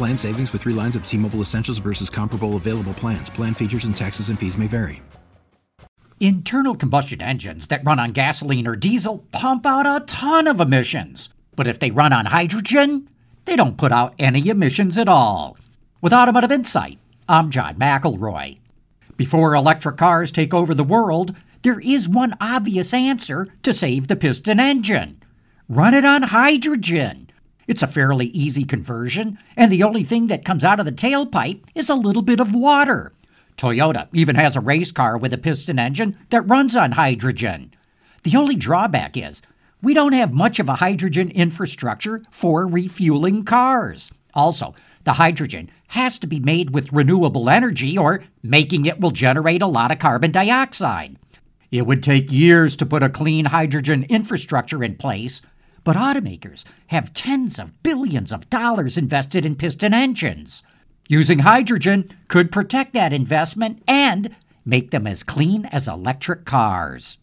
Plan savings with three lines of T Mobile Essentials versus comparable available plans. Plan features and taxes and fees may vary. Internal combustion engines that run on gasoline or diesel pump out a ton of emissions. But if they run on hydrogen, they don't put out any emissions at all. With Automotive Insight, I'm John McElroy. Before electric cars take over the world, there is one obvious answer to save the piston engine run it on hydrogen. It's a fairly easy conversion, and the only thing that comes out of the tailpipe is a little bit of water. Toyota even has a race car with a piston engine that runs on hydrogen. The only drawback is we don't have much of a hydrogen infrastructure for refueling cars. Also, the hydrogen has to be made with renewable energy, or making it will generate a lot of carbon dioxide. It would take years to put a clean hydrogen infrastructure in place, but automakers have tens of billions of dollars invested in piston engines. Using hydrogen could protect that investment and make them as clean as electric cars.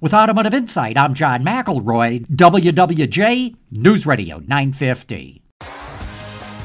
With Automotive Insight, I'm John McElroy, WWJ News Radio 950.